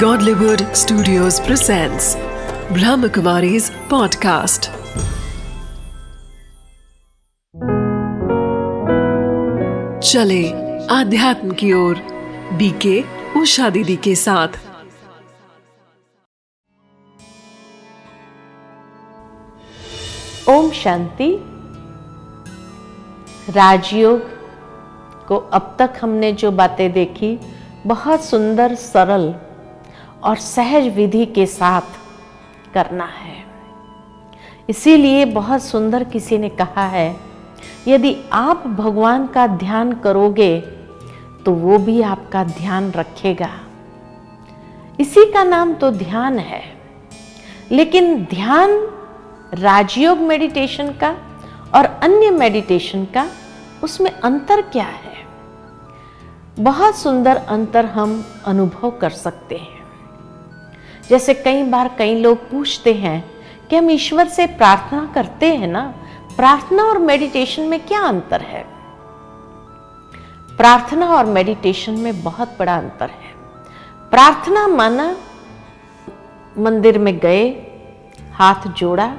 Godlywood Studios presents Brahmakumari's podcast. चले आध्यात्म की ओर बीके उषा दीदी के साथ ओम शांति राजयोग को अब तक हमने जो बातें देखी, बहुत सुंदर, सरल और सहज विधि के साथ करना है। इसीलिए बहुत सुंदर किसी ने कहा है, यदि आप भगवान का ध्यान करोगे तो वो भी आपका ध्यान रखेगा। इसी का नाम तो ध्यान है, लेकिन ध्यान राजयोग मेडिटेशन का और अन्य मेडिटेशन का, उसमें अंतर क्या है? बहुत सुंदर अंतर हम अनुभव कर सकते हैं। जैसे कई बार कई लोग पूछते हैं कि हम ईश्वर से प्रार्थना करते हैं ना, प्रार्थना और मेडिटेशन में क्या अंतर है? प्रार्थना और मेडिटेशन में बहुत बड़ा अंतर है। प्रार्थना माना मंदिर में गए, हाथ जोड़ा,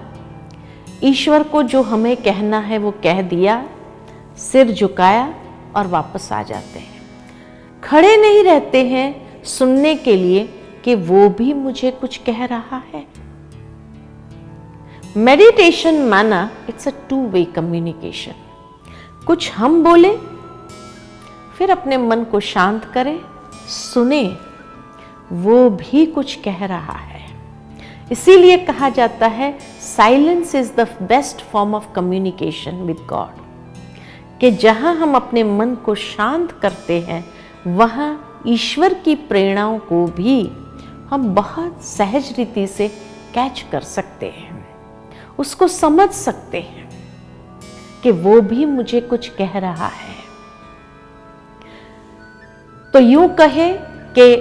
ईश्वर को जो हमें कहना है वो कह दिया, सिर झुकाया और वापस आ जाते हैं। खड़े नहीं रहते हैं सुनने के लिए कि वो भी मुझे कुछ कह रहा है। मेडिटेशन माना it's a two way communication कुछ हम बोले, फिर अपने मन को शांत करें, सुने, वो भी कुछ कह रहा है। इसीलिए कहा जाता है silence is the best form of communication with God कि जहाँ हम अपने मन को शांत करते हैं, वहाँ ईश्वर की प्रेरणाओं को भी हम बहुत सहज रीति से कैच कर सकते हैं, उसको समझ सकते हैं कि वो भी मुझे कुछ कह रहा है। तो यूँ कहे कि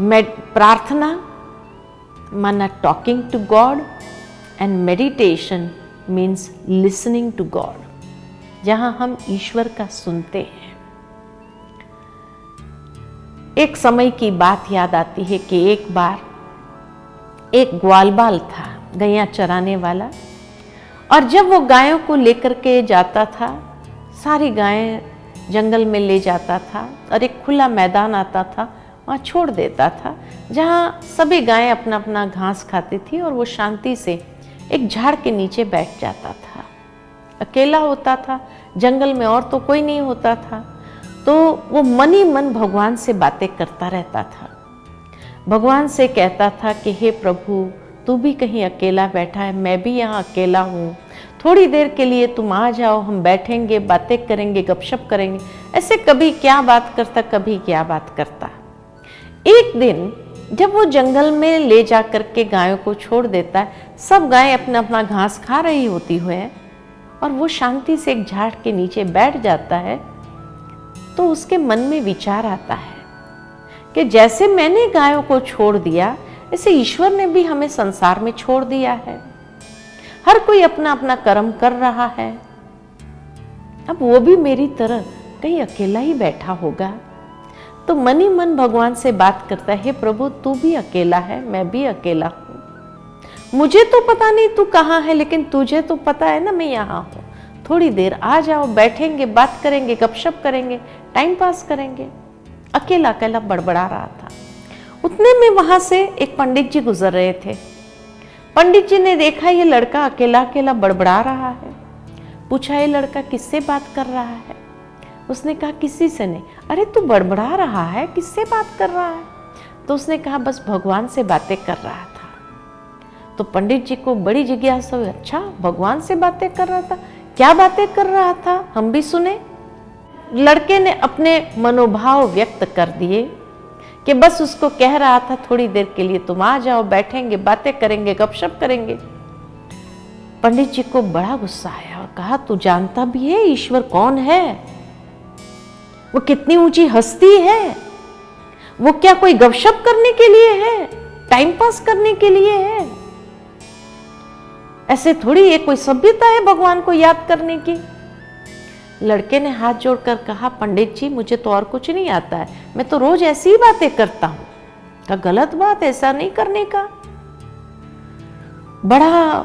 मैं प्रार्थना, माना talking to God, and meditation means listening to God, जहाँ हम ईश्वर का सुनते हैं। एक समय की बात याद आती है कि एक बार एक ग्वालबाल था, गैया चराने वाला। और जब वो गायों को लेकर के जाता था, सारी गायें जंगल में ले जाता था और एक खुला मैदान आता था, वहाँ छोड़ देता था, जहाँ सभी गायें अपना अपना घास खाती थी और वो शांति से एक झाड़ के नीचे बैठ जाता था। अकेला होता था, जंगल में और तो कोई नहीं होता था। तो वो मन ही मन भगवान से बातें करता रहता था। भगवान से कहता था कि, हे प्रभु, तू भी कहीं अकेला बैठा है, मैं भी यहाँ अकेला हूँ। थोड़ी देर के लिए तुम आ जाओ, हम बैठेंगे, बातें करेंगे, गपशप करेंगे। ऐसे कभी क्या बात करता, कभी क्या बात करता। एक दिन जब वो जंगल में ले जा कर के गायों को छोड़ देता है, सब गायें अपना अपना घास खा रही होती हुए और वो शांति से एक झाड़ के नीचे बैठ जाता है तो उसके मन में विचार आता है कि जैसे मैंने गायों को छोड़ दिया, ऐसे ईश्वर ने भी हमें संसार में छोड़ दिया है। हर कोई अपना अपना कर्म कर रहा है। अब वो भी मेरी तरह कहीं अकेला ही बैठा होगा। तो मन ही मन भगवान से बात करता है, प्रभु, तू भी अकेला है, मैं भी अकेला हूँ। मुझे तो पता नहीं तू कहाँ है, लेकिन तुझे तो पता है ना मैं यहाँ हूँ। थोड़ी देर आ जाओ, बैठेंगे, बात करेंगे, गपशप करेंगे टाइम पास करेंगे। अकेला अकेला बड़बड़ा रहा था। उतने में वहाँ से एक पंडित जी गुजर रहे थे। पंडित जी ने देखा, ये लड़का अकेला अकेला बड़बड़ा रहा है। पूछा, ये लड़का किससे बात कर रहा है? उसने कहा, किसी से नहीं। अरे, तू बड़बड़ा रहा है, किससे बात कर रहा है? तो उसने कहा, बस भगवान से बातें कर रहा था। तो पंडित जी को बड़ी जिज्ञासा हुई अच्छा भगवान से बातें कर रहा था? क्या बातें कर रहा था? हम भी सुने। लड़के ने अपने मनोभाव व्यक्त कर दिए कि बस उसको कह रहा था, थोड़ी देर के लिए तुम आ जाओ, बैठेंगे, बातें करेंगे, गपशप करेंगे। पंडित जी को बड़ा गुस्सा आया और कहा, तू जानता भी है, ईश्वर कौन है? वो कितनी ऊँची हस्ती है? वो क्या कोई गपशप करने के लिए है? टाइम पास करने के लिए है? ऐसे थोड़ी ये कोई सभ्यता है भगवान को याद करने की? लड़के ने हाथ जोड़कर कहा, पंडित जी, मुझे तो और कुछ नहीं आता है। मैं तो रोज ऐसी ही बातें करता हूँ। का गलत बात ऐसा नहीं करने का? बड़ा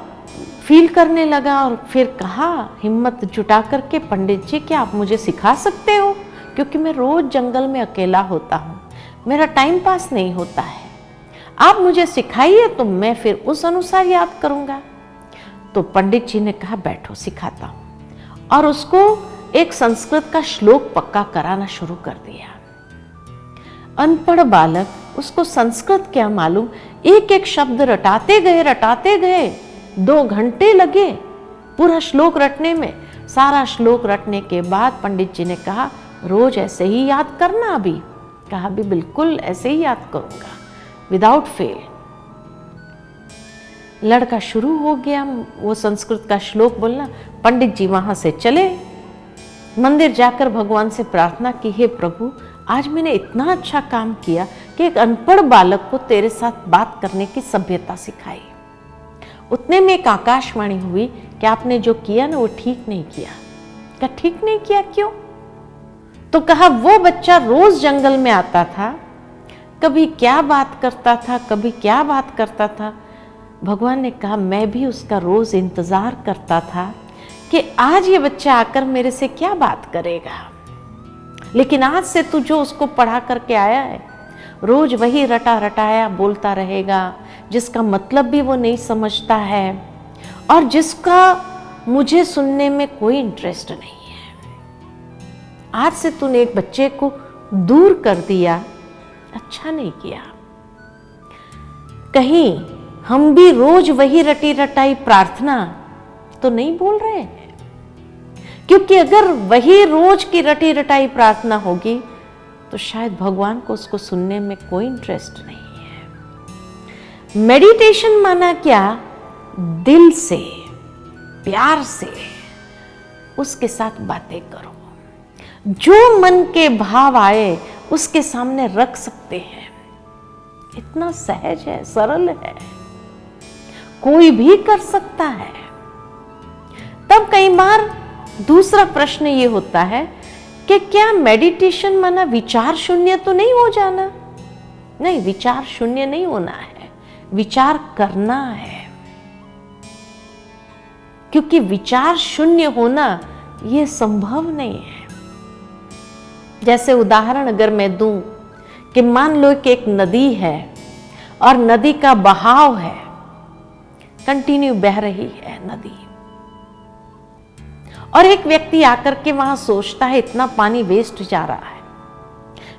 फील करने लगा और फिर कहा, हिम्मत जुटा करके, पंडित जी, क्या आप मुझे सिखा सकते हो? क्योंकि मैं रोज जंगल में अकेला होता हूँ। मेरा टाइम पास नहीं होता है। आप मुझे सिखाइए तो मैं फिर उस अनुसार याद करूँगा। तो पंडित जी ने कहा, बैठो, सिखाता हूँ। और उसको एक संस्कृत का श्लोक पक्का कराना शुरू कर दिया। अनपढ़ बालक उसको संस्कृत क्या मालूम? एक एक शब्द रटाते गए रटाते गए। दो घंटे लगे पूरा श्लोक रटने में। सारा श्लोक रटने के बाद पंडित जी ने कहा, रोज ऐसे ही याद करना अभी। कहा भी बिल्कुल ऐसे ही याद करूँगा विदाउट फेल लड़का शुरू हो गया, वो संस्कृत का श्लोक बोलना, पंडित जी वहाँ से चले। मंदिर जाकर भगवान से प्रार्थना की, हे प्रभु, आज मैंने इतना अच्छा काम किया कि एक अनपढ़ बालक को तेरे साथ बात करने की सभ्यता सिखाई। उतने में एक आकाशवाणी हुई कि आपने जो किया ना, वो ठीक नहीं किया। क्या ठीक नहीं किया क्यों? तो कहा, वो बच्चा रोज जंगल में आता था, कभी क्या बात करता था, कभी क्या बात करता था भगवान ने कहा, मैं भी उसका रोज इंतज़ार करता था कि आज ये बच्चा आकर मेरे से क्या बात करेगा। लेकिन आज से तू जो उसको पढ़ा करके आया है, रोज वही रटा रटाया बोलता रहेगा, जिसका मतलब भी वो नहीं समझता है और जिसका मुझे सुनने में कोई इंटरेस्ट नहीं है। आज से तूने एक बच्चे को दूर कर दिया अच्छा नहीं किया। कहीं हम भी रोज वही रटी रटाई प्रार्थना तो नहीं बोल रहे हैं? क्योंकि अगर वही रोज की रटी रटाई प्रार्थना होगी तो शायद भगवान को उसको सुनने में कोई इंटरेस्ट नहीं है। मेडिटेशन माना क्या? दिल से, प्यार से उसके साथ बातें करो। जो मन के भाव आए, उसके सामने रख सकते हैं। इतना सहज है, सरल है। कोई भी कर सकता है। तब कई बार दूसरा प्रश्न ये होता है कि क्या मेडिटेशन माना विचार शून्य तो नहीं हो जाना? नहीं, विचार शून्य नहीं होना है। विचार करना है। क्योंकि विचार शून्य होना यह संभव नहीं है। जैसे उदाहरण अगर मैं दूँ कि मान लो कि एक नदी है और नदी का बहाव है। कंटिन्यू बह रही है नदी। और एक व्यक्ति आकर के वहाँ सोचता है, इतना पानी वेस्ट जा रहा है।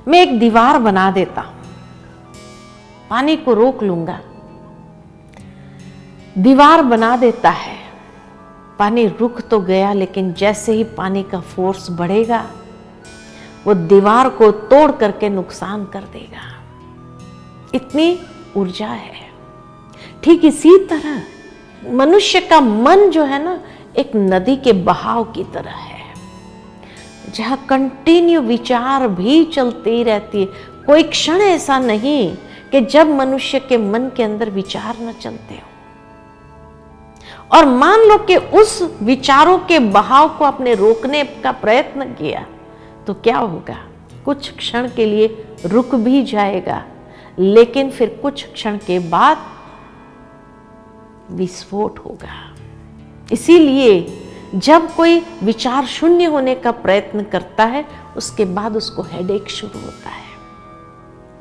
मैं एक दीवार बना देता हूँ। पानी को रोक लूँगा। दीवार बना देता है। पानी रुक तो गया, लेकिन जैसे ही पानी का फोर्स बढ़ेगा, वो दीवार को तोड़ करके नुकसान कर देगा। इतनी ऊर्जा है। ठीक इसी तरह मनुष्य का मन जो है ना, एक नदी के बहाव की तरह है। जहाँ कंटिन्यू विचार भी चलती रहती है। कोई क्षण ऐसा नहीं कि जब मनुष्य के मन के अंदर विचार न चलते हो। और मान लो कि उस विचारों के बहाव को अपने रोकने का प्रयत्न किया तो क्या होगा? कुछ क्षण के लिए रुक भी जाएगा। लेकिन फिर कुछ क्षण के बाद विस्फोट होगा। इसीलिए जब कोई विचार शून्य होने का प्रयत्न करता है, उसके बाद उसको हेडेक शुरू होता है।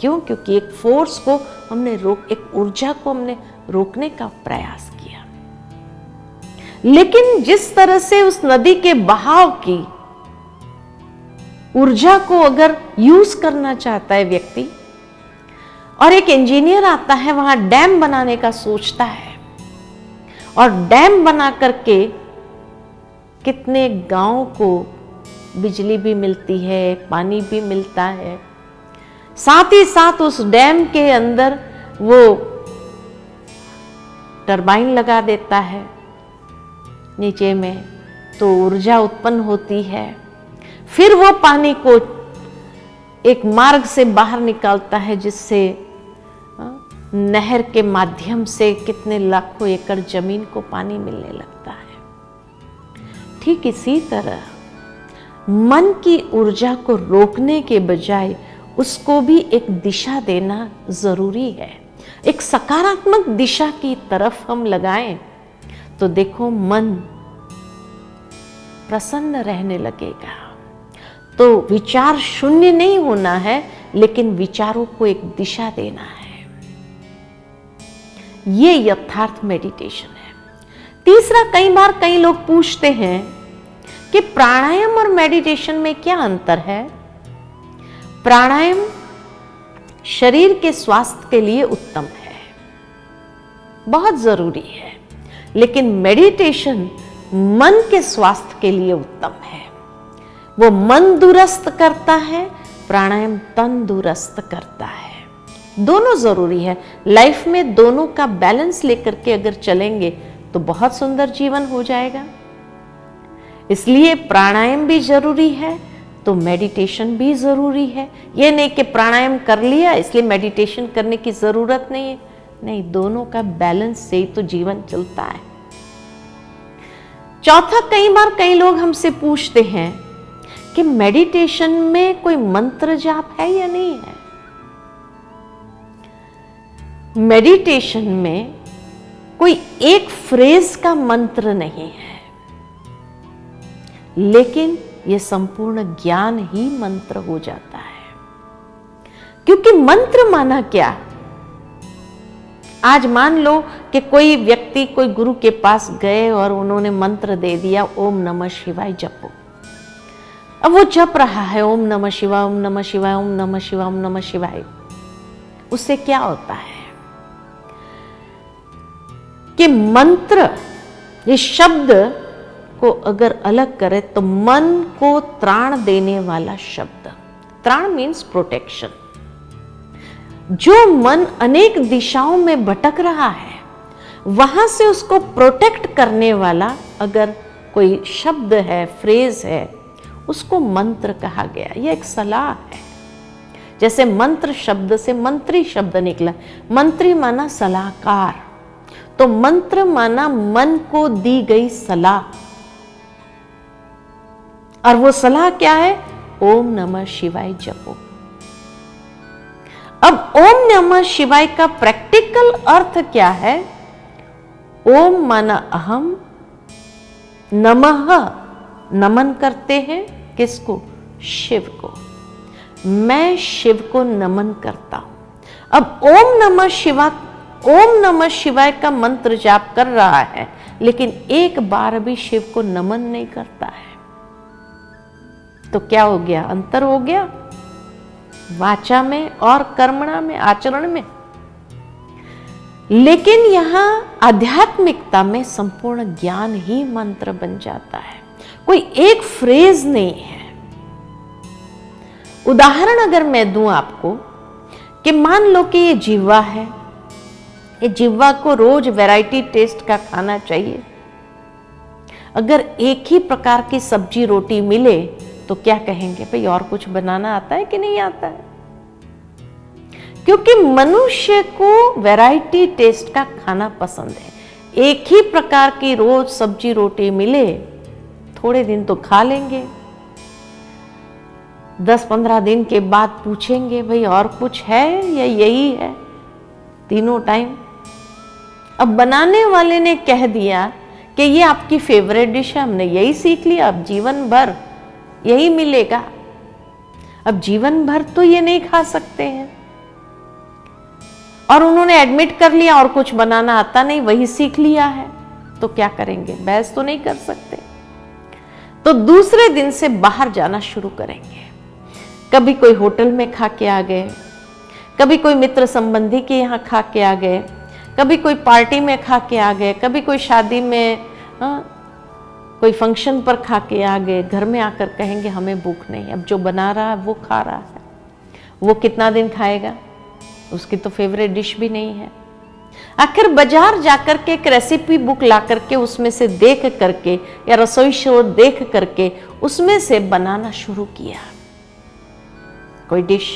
क्यों? क्योंकि एक फोर्स को हमने रोक, एक ऊर्जा को हमने रोकने का प्रयास किया। लेकिन जिस तरह से उस नदी के बहाव की ऊर्जा को अगर यूज़ करना चाहता है व्यक्ति, और एक इंजीनियर आता है, वहाँ डैम बनाने का सोचता है और डैम बना करके कितने गाँव को बिजली भी मिलती है, पानी भी मिलता है। साथ ही साथ उस डैम के अंदर वो टरबाइन लगा देता है। नीचे में तो ऊर्जा उत्पन्न होती है। फिर वो पानी को एक मार्ग से बाहर निकालता है, जिससे नहर के माध्यम से कितने लाखों एकड़ ज़मीन को पानी मिलने लगता है। ठीक इसी तरह, मन की ऊर्जा को रोकने के बजाय उसको भी एक दिशा देना ज़रूरी है। एक सकारात्मक दिशा की तरफ़ हम लगाएँ तो देखो मन प्रसन्न रहने लगेगा। तो विचार शून्य नहीं होना है, लेकिन विचारों को एक दिशा देना है। ये यथार्थ मेडिटेशन है। तीसरा, कई बार कई लोग पूछते हैं कि प्राणायाम और मेडिटेशन में क्या अंतर है? प्राणायाम शरीर के स्वास्थ्य के लिए उत्तम है। बहुत ज़रूरी है, लेकिन मेडिटेशन मन के स्वास्थ्य के लिए उत्तम है। वो मन दुरुस्त करता है, प्राणायाम तंदुरुस्त करता है। दोनों ज़रूरी है। लाइफ में दोनों का बैलेंस लेकर के अगर चलेंगे तो बहुत सुंदर जीवन हो जाएगा। इसलिए प्राणायाम भी ज़रूरी है तो मेडिटेशन भी ज़रूरी है। ये नहीं कि प्राणायाम कर लिया, इसलिए मेडिटेशन करने की ज़रूरत नहीं है। नहीं, दोनों का बैलेंस से ही तो जीवन चलता है। चौथा, कई बार कई लोग हमसे पूछते हैं कि मेडिटेशन में कोई मंत्र जाप है या नहीं है? मेडिटेशन में कोई एक फ्रेज का मंत्र नहीं है। लेकिन यह संपूर्ण ज्ञान ही मंत्र हो जाता है। क्योंकि मंत्र माना क्या? आज मान लो कि कोई व्यक्ति, कोई गुरु के पास गए और उन्होंने मंत्र दे दिया, ओम नमः शिवाय जपो। अब वो जप रहा है, ओम नमः शिवाय, ओम नमः शिवाय, ओम नमः शिवाय, ओम नमः शिवाय। उससे क्या होता है? कि मंत्र, ये शब्द को अगर अलग करें तो मन को त्राण देने वाला शब्द। त्राण मीन्स प्रोटेक्शन जो मन अनेक दिशाओं में भटक रहा है, वहाँ से उसको प्रोटेक्ट करने वाला अगर कोई शब्द है फ्रेज है, उसको मंत्र कहा गया। यह एक सलाह है। जैसे मंत्र शब्द से मंत्री शब्द निकला। मंत्री माना सलाहकार। तो मंत्र माना मन को दी गई सलाह। और वो सलाह क्या है? ओम नमः शिवाय जपो। अब ओम नमः शिवाय का प्रैक्टिकल अर्थ क्या है? ओम माना अहम, नमः नमन करते हैं किसको? शिव को। मैं शिव को नमन करता हूँ। अब ओम नमः शिवा ओम नमः शिवाय का मंत्र जाप कर रहा है, लेकिन एक बार भी शिव को नमन नहीं करता है। तो क्या हो गया? अंतर हो गया? वाचा में और कर्मणा में, आचरण में? लेकिन यहाँ आध्यात्मिकता में संपूर्ण ज्ञान ही मंत्र बन जाता है। कोई एक फ्रेज नहीं है। उदाहरण अगर मैं दूँ आपको कि मान लो कि ये जीवा है ये जिवा को रोज वैरायटी टेस्ट का खाना चाहिए। अगर एक ही प्रकार की सब्ज़ी रोटी मिले तो क्या कहेंगे, भाई और कुछ बनाना आता है कि नहीं आता है? क्योंकि मनुष्य को वैरायटी टेस्ट का खाना पसंद है। एक ही प्रकार की रोज सब्ज़ी रोटी मिले, थोड़े दिन तो खा लेंगे। दस पंद्रह दिन के बाद पूछेंगे, भाई और कुछ है या यही है? तीनों टाइम अब बनाने वाले ने कह दिया कि ये आपकी फेवरेट डिश है, हमने यही सीख लिया, अब जीवन भर यही मिलेगा। अब जीवन भर तो ये नहीं खा सकते हैं। और उन्होंने एडमिट कर लिया, और कुछ बनाना आता नहीं, वही सीख लिया है। तो क्या करेंगे? बहस तो नहीं कर सकते। तो दूसरे दिन से बाहर जाना शुरू करेंगे। कभी कोई होटल में खा के आ गए कभी कोई मित्र संबंधी के यहाँ खा के आ गए कभी कोई पार्टी में खा के आ गए कभी कोई शादी में हाँ, कोई फ़ंक्शन पर खा के आ गए घर में आकर कहेंगे हमें भूख नहीं अब जो बना रहा है वो खा रहा है। वो कितना दिन खाएगा? उसकी तो फेवरेट डिश भी नहीं है। आखिर बाज़ार जाकर के एक रेसिपी बुक ला करके उसमें से देख करके या रसोई शो देख करके उसमें से बनाना शुरू किया। कोई डिश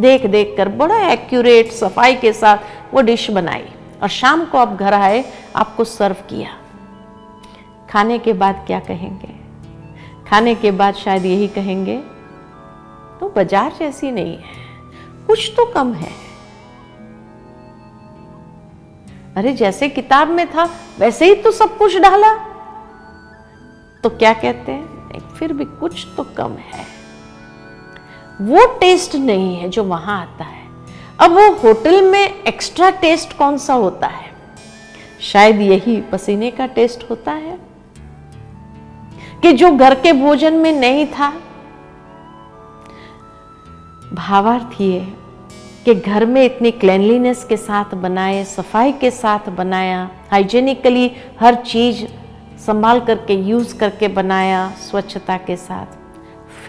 देख देख कर बड़ा एक्यूरेट सफ़ाई के साथ वो डिश बनाई। और शाम को आप घर आए, आपको सर्व किया। खाने के बाद क्या कहेंगे? खाने के बाद शायद यही कहेंगे तो बाज़ार जैसी नहीं है, कुछ तो कम है। अरे जैसे किताब में था, वैसे ही तो सब कुछ डाला। तो क्या कहते हैं? फिर भी कुछ तो कम है। वो टेस्ट नहीं है जो वहाँ आता है। अब वो होटल में एक्स्ट्रा टेस्ट कौन सा होता है? शायद यही पसीने का टेस्ट होता है। कि जो घर के भोजन में नहीं था। भावार्थ ये कि घर में इतनी क्लैनलीनेस के साथ बनाए, सफ़ाई के साथ बनाया हाइजेनिकली हर चीज़ संभाल करके यूज़ करके बनाया स्वच्छता के साथ।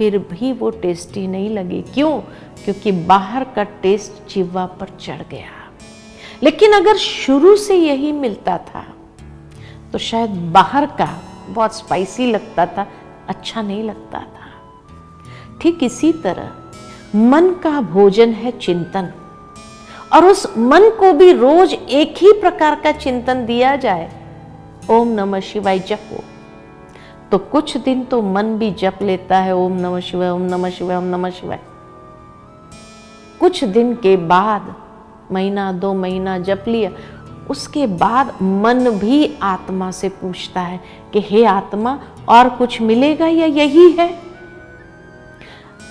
फिर भी वो टेस्टी नहीं लगी। क्यों? क्योंकि बाहर का टेस्ट चिवा पर चढ़ गया। लेकिन अगर शुरू से यही मिलता था तो शायद बाहर का बहुत स्पाइसी लगता था अच्छा नहीं लगता था। ठीक इसी तरह, मन का भोजन है चिंतन। और उस मन को भी रोज एक ही प्रकार का चिंतन दिया जाए। ओम नमः शिवाय जपो। तो कुछ दिन तो मन भी जप लेता है, ओम नमः शिवाय, ओम नमः शिवाय, ओम नमः शिवाय। कुछ दिन के बाद, महीना, दो महीना जप लिया, उसके बाद मन भी आत्मा से पूछता है कि, हे आत्मा, और कुछ मिलेगा या यही है?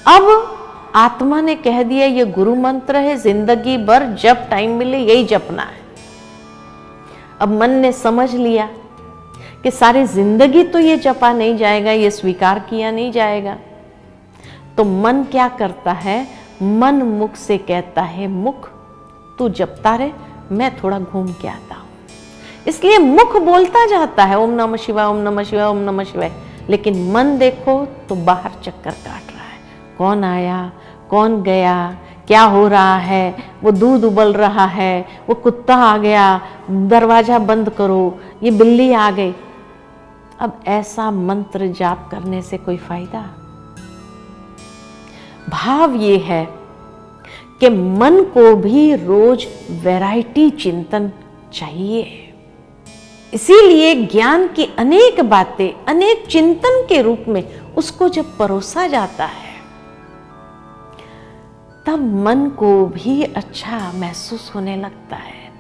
अब आत्मा ने कह दिया, ये गुरु मंत्र है, ज़िंदगी भर जब टाइम मिले यही जपना है। अब मन ने समझ लिया कि सारी ज़िंदगी तो ये जपा नहीं जाएगा, ये स्वीकार किया नहीं जाएगा। तो मन क्या करता है? मन मुख से कहता है, मुख, तू जपता रहे, मैं थोड़ा घूम के आता हूँ। इसलिए मुख बोलता जाता है, ओम नमः शिवाय, ओम नमः शिवाय, ओम नमः शिवाय। लेकिन मन देखो तो बाहर चक्कर काट रहा है। कौन आया? कौन गया? क्या हो रहा है? वो दूध उबल रहा है, वो कुत्ता आ गया, दरवाज़ा बंद करो, ये बिल्ली आ गई। अब ऐसा मंत्र जाप करने से कोई फ़ायदा? भाव ये है कि मन को भी रोज वैरायटी चिंतन चाहिए। इसीलिए ज्ञान की अनेक बातें, अनेक चिंतन के रूप में उसको जब परोसा जाता है, तब मन को भी अच्छा महसूस होने लगता है।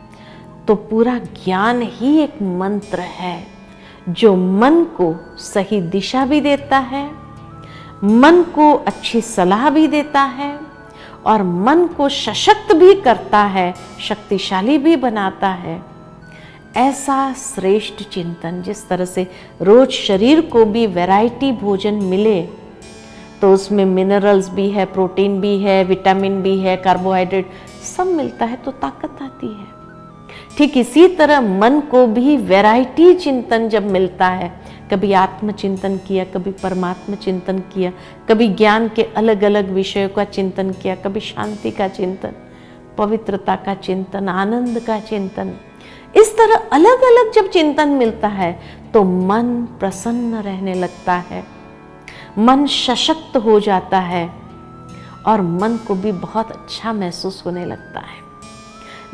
तो पूरा ज्ञान ही एक मंत्र है। जो मन को सही दिशा भी देता है, मन को अच्छी सलाह भी देता है और मन को सशक्त भी करता है, शक्तिशाली भी बनाता है। ऐसा श्रेष्ठ चिंतन, जिस तरह से रोज शरीर को भी वैरायटी भोजन मिले तो उसमें मिनरल्स भी है प्रोटीन भी है विटामिन भी है कार्बोहाइड्रेट सब मिलता है तो ताकत आती है। ठीक इसी तरह मन को भी वैरायटी चिंतन जब मिलता है, कभी आत्मचिंतन किया, कभी परमात्मा चिंतन किया, कभी ज्ञान के अलग अलग विषयों का चिंतन किया, कभी शांति का चिंतन, पवित्रता का चिंतन, आनंद का चिंतन, इस तरह अलग अलग जब चिंतन मिलता है तो मन प्रसन्न रहने लगता है, मन सशक्त हो जाता है और मन को भी बहुत अच्छा महसूस होने लगता है।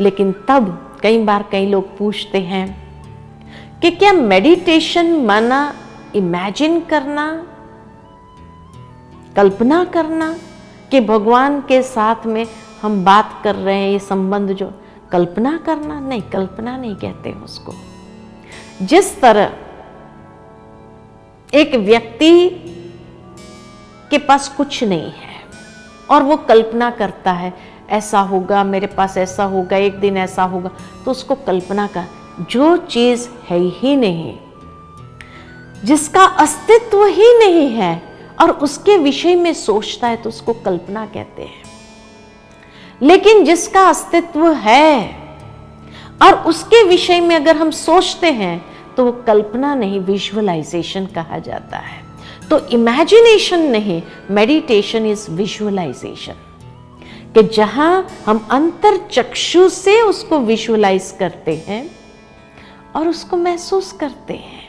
लेकिन तब कई बार कई लोग पूछते हैं कि क्या मेडिटेशन माना इमेजिन करना, कल्पना करना कि भगवान के साथ में हम बात कर रहे हैं, ये संबंध जो कल्पना करना, नहीं, कल्पना नहीं कहते उसको। जिस तरह एक व्यक्ति के पास कुछ नहीं है और वो कल्पना करता है ऐसा होगा, मेरे पास ऐसा होगा, एक दिन ऐसा होगा। तो उसको कल्पना का जो चीज़ है ही नहीं, जिसका अस्तित्व ही नहीं है, और उसके विषय में सोचता है तो उसको कल्पना कहते हैं। लेकिन जिसका अस्तित्व है, और उसके विषय में अगर हम सोचते हैं तो वो कल्पना नहीं विजुअलाइजेशन कहा जाता है। तो इमेजिनेशन नहीं मेडिटेशन इज़ विजुअलाइजेशन कि जहाँ हम अंतर चक्षु से उसको विजुअलाइज करते हैं और उसको महसूस करते हैं।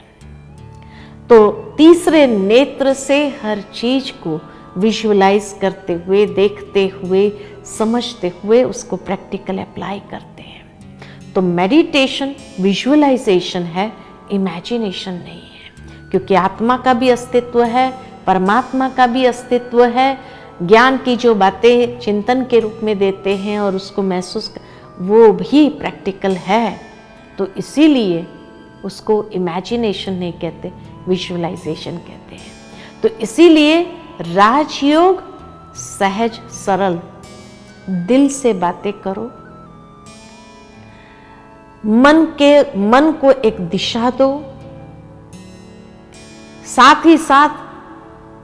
तो तीसरे नेत्र से हर चीज़ को विजुअलाइज करते हुए, देखते हुए, समझते हुए उसको प्रैक्टिकल अप्लाई करते हैं। तो मेडिटेशन विजुअलाइजेशन है इमेजिनेशन नहीं है। क्योंकि आत्मा का भी अस्तित्व है, परमात्मा का भी अस्तित्व है ज्ञान की जो बातें चिंतन के रूप में देते हैं और उसको महसूस वो भी प्रैक्टिकल है तो इसीलिए उसको इमेजिनेशन नहीं कहते विजुअलाइजेशन कहते हैं। तो इसीलिए राजयोग सहज, सरल, दिल से बातें करो। मन के, मन को एक दिशा दो। साथ ही साथ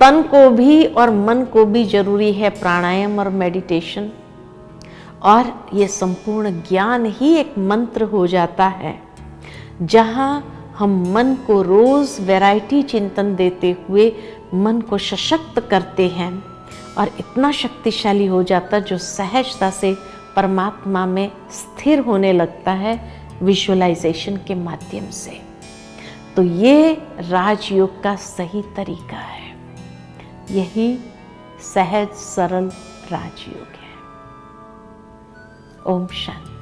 तन को भी और मन को भी ज़रूरी है प्राणायाम और मेडिटेशन और ये संपूर्ण ज्ञान ही एक मंत्र हो जाता है, जहाँ हम मन को रोज वैरायटी चिंतन देते हुए मन को सशक्त करते हैं और इतना शक्तिशाली हो जाता जो सहजता से परमात्मा में स्थिर होने लगता है विजुअलाइजेशन के माध्यम से। तो ये राजयोग का सही तरीका है। यही सहज सरल राजयोग है। ओम शांति।